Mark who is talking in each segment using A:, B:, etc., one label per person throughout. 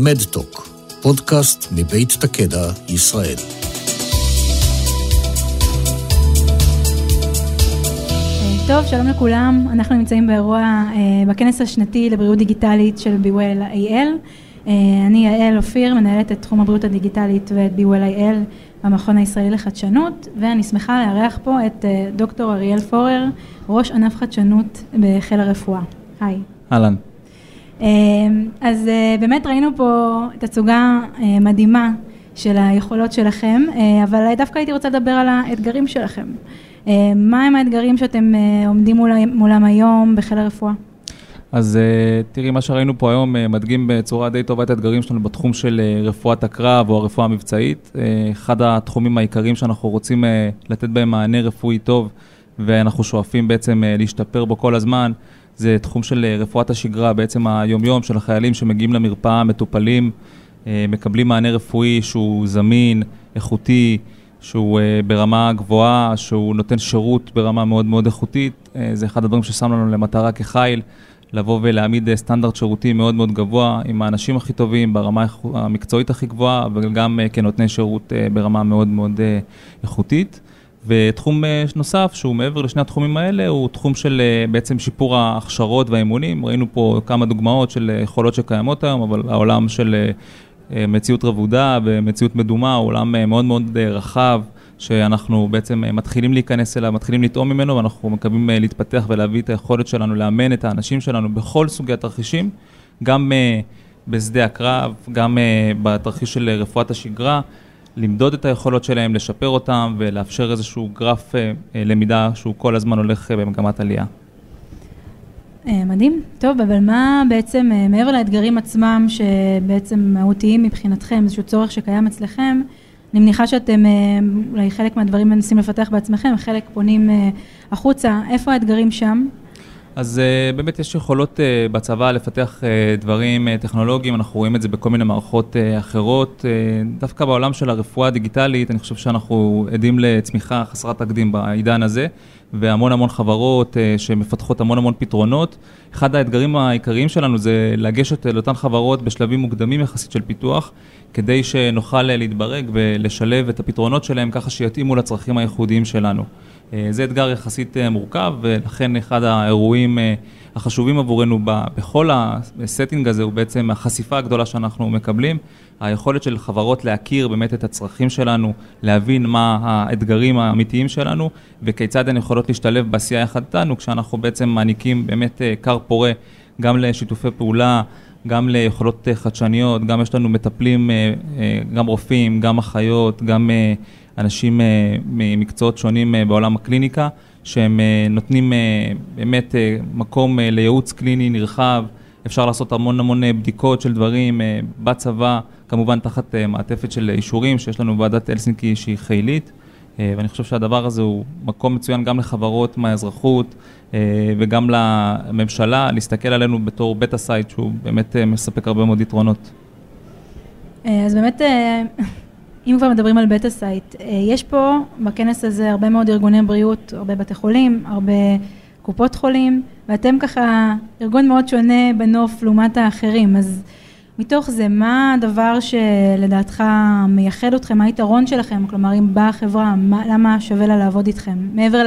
A: מדטוק, פודקאסט מבית תקדע, ישראל.
B: טוב, שלום לכולם. אנחנו נמצאים באירוע, אה, בכנס השנתי לבריאות דיגיטלית של BWL IL. אה, אני יעל אופיר, מנהלת את תחום הבריאות הדיגיטלית ואת BWL IL במכון הישראלי לחדשנות, ואני שמחה לארח פה את אה, דוקטור אריאל פורר, ראש ענף חדשנות בחיל הרפואה. היי.
C: אהלן.
B: אז באמת ראינו פה תצוגה מדהימה של היכולות שלכם, אבל דווקא הייתי רוצה לדבר על האתגרים שלכם. אה, מה הם האתגרים שאתם אה, עומדים מולם היום בחיל הרפואה?
C: אז אה, תראי, מה שראינו פה היום מדגים בצורה די טובה את האתגרים שלנו בתחום של רפואת הקרב או הרפואה המבצעית. אחד התחומים העיקריים שאנחנו רוצים לתת בהם מענה רפואי טוב ואנחנו שואפים בעצם להשתפר בו כל הזמן, זה תחום של רפואת השגרה, בעצם היומיום של החיילים שמגיעים למרפאה, מטופלים, מקבלים מענה רפואי שהוא זמין, איכותי. שהוא uh, ברמה גבוהה, שהוא נותן שירות ברמה מאוד מאוד איכותית. זה אחד הדברים ששם לנו למטרה כחיל, לבוא ולהעמיד סטנדרט שירותי מאוד מאוד גבוה, עם האנשים הכי טובים, ברמה המקצועית הכי גבוהה, אבל גם כנותני שירות ברמה מאוד מאוד איכותית. ותחום uh, נוסף, שהוא מעבר לשני התחומים האלה, הוא תחום של uh, בעצם שיפור ההכשרות והאימונים. ראינו פה כמה דוגמאות של יכולות שקיימות היום, אבל העולם של... אה, מציאות רבודה ומציאות מדומה, עולם אה, מאוד מאוד אה, רחב, שאנחנו בעצם מתחילים להיכנס אליו, מתחילים לטעום ממנו, ואנחנו מקווים להתפתח ולהביא את היכולת שלנו לאמן את האנשים שלנו בכל סוגי התרחישים, גם בשדה הקרב, גם בתרחיש של רפואת השגרה, למדוד את היכולות שלהם, לשפר אותם ולאפשר איזשהו גרף למידה שהוא כל הזמן הולך במגמת עלייה.
B: אה, מדהים. טוב, אבל מה בעצם, אה, מעבר לאתגרים עצמם, שבעצם מהותיים מבחינתכם, איזשהו צורך שקיים אצלכם, אני מניחה שאתם אה, אולי חלק מהדברים מנסים לפתח בעצמכם, חלק פונים החוצה. איפה האתגרים שם?
C: אז uh, באמת יש יכולות uh, בצבא לפתח uh, דברים uh, טכנולוגיים, אנחנו רואים את זה בכל מיני מערכות uh, אחרות. Uh, דווקא בעולם של הרפואה הדיגיטלית, אני חושב שאנחנו עדים לצמיחה חסרת תקדים בעידן הזה, והמון המון חברות uh, שמפתחות המון המון פתרונות. אחד האתגרים העיקריים שלנו זה לגשת לאותן חברות בשלבים מוקדמים יחסית של פיתוח, כדי שנוכל להתברג ולשלב את הפתרונות שלהם ככה שיתאימו לצרכים הייחודיים שלנו. אה, זה אתגר יחסית אה, מורכב, ולכן אחד האירועים אה, החשובים עבורנו בכל הסטינג הזה הוא בעצם החשיפה הגדולה שאנחנו מקבלים, היכולת של חברות להכיר באמת את הצרכים שלנו, להבין מה האתגרים האמיתיים שלנו, וכיצד הן יכולות להשתלב בעשייה יחד איתנו, כשאנחנו בעצם מעניקים באמת כר פורה גם לשיתופי פעולה. גם ליכולות חדשניות, גם יש לנו מטפלים, גם רופאים, גם אחיות, גם אנשים אה, ממקצועות שונים אה, בעולם הקליניקה, שהם אה, נותנים באמת מקום לייעוץ קליני נרחב, אפשר לעשות המון המון בדיקות של דברים בצבא, כמובן תחת מעטפת של אישורים, שיש לנו ועדת הלסינקי שהיא חילית. ואני חושב שהדבר הזה הוא מקום מצוין גם לחברות מהאזרחות וגם לממשלה, להסתכל עלינו בתור beta site שהוא באמת מספק הרבה מאוד יתרונות.
B: אז באמת אם כבר מדברים על beta site, אה, יש פה בכנס הזה הרבה מאוד ארגוני בריאות, הרבה בתי חולים, הרבה קופות חולים, ואתם ככה ארגון מאוד שונה בנוף לעומת האחרים, אז מתוך זה, מה הדבר שלדעתך מייחד אתכם, מה היתרון שלכם, כלומר אם באה חברה, למה שווה לה לעבוד איתכם, מעבר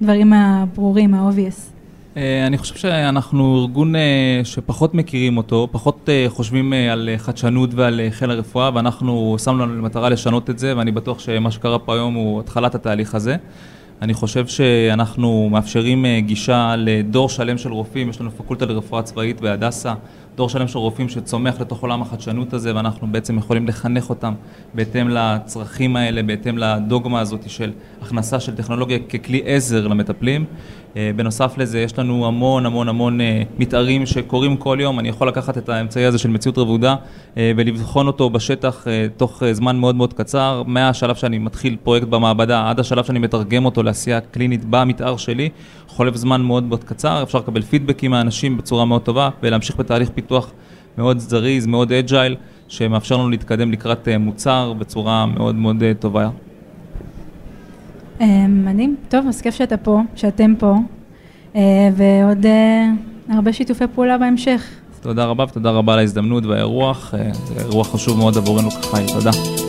B: לדברים הברורים, ה-obvious?
C: אה, אני חושב שאנחנו ארגון אה, שפחות מכירים אותו, פחות אה, חושבים על חדשנות ועל חיל הרפואה, ואנחנו שמנו לנו למטרה לשנות את זה, ואני בטוח שמה שקרה פה היום הוא התחלת התהליך הזה. אני חושב שאנחנו מאפשרים גישה לדור שלם של רופאים, יש לנו פקולטה לרפואה צבאית בהדסה, דור שלם של רופאים שצומח לתוך עולם החדשנות הזה, ואנחנו בעצם יכולים לחנך אותם בהתאם לצרכים האלה, בהתאם לדוגמה הזאת של הכנסה של טכנולוגיה ככלי עזר למטפלים. אה, בנוסף לזה, יש לנו המון המון המון אה, מתארים שקורים כל יום. אני יכול לקחת את האמצעי הזה של מציאות רבודה אה, ולבחון אותו בשטח תוך זמן מאוד מאוד קצר, מהשלב שאני מתחיל פרויקט במעבדה עד השלב שאני מתרגם אותו לעשייה קלינית במתאר שלי, חולף זמן מאוד מאוד קצר, אפשר לקבל פידבקים מהאנשים בצורה מאוד טובה ולהמשיך בתהליך פיתוח מאוד זריז, מאוד אג'ייל, שמאפשר לנו להתקדם לקראת מוצר בצורה מאוד מאוד טובה.
B: אה, מדהים. טוב, אז כיף שאתה פה, שאתם פה, אה, ועוד אה, הרבה שיתופי פעולה בהמשך.
C: תודה רבה ותודה רבה על ההזדמנות והאירוח, זה אירוח חשוב מאוד עבורנו כחי, תודה.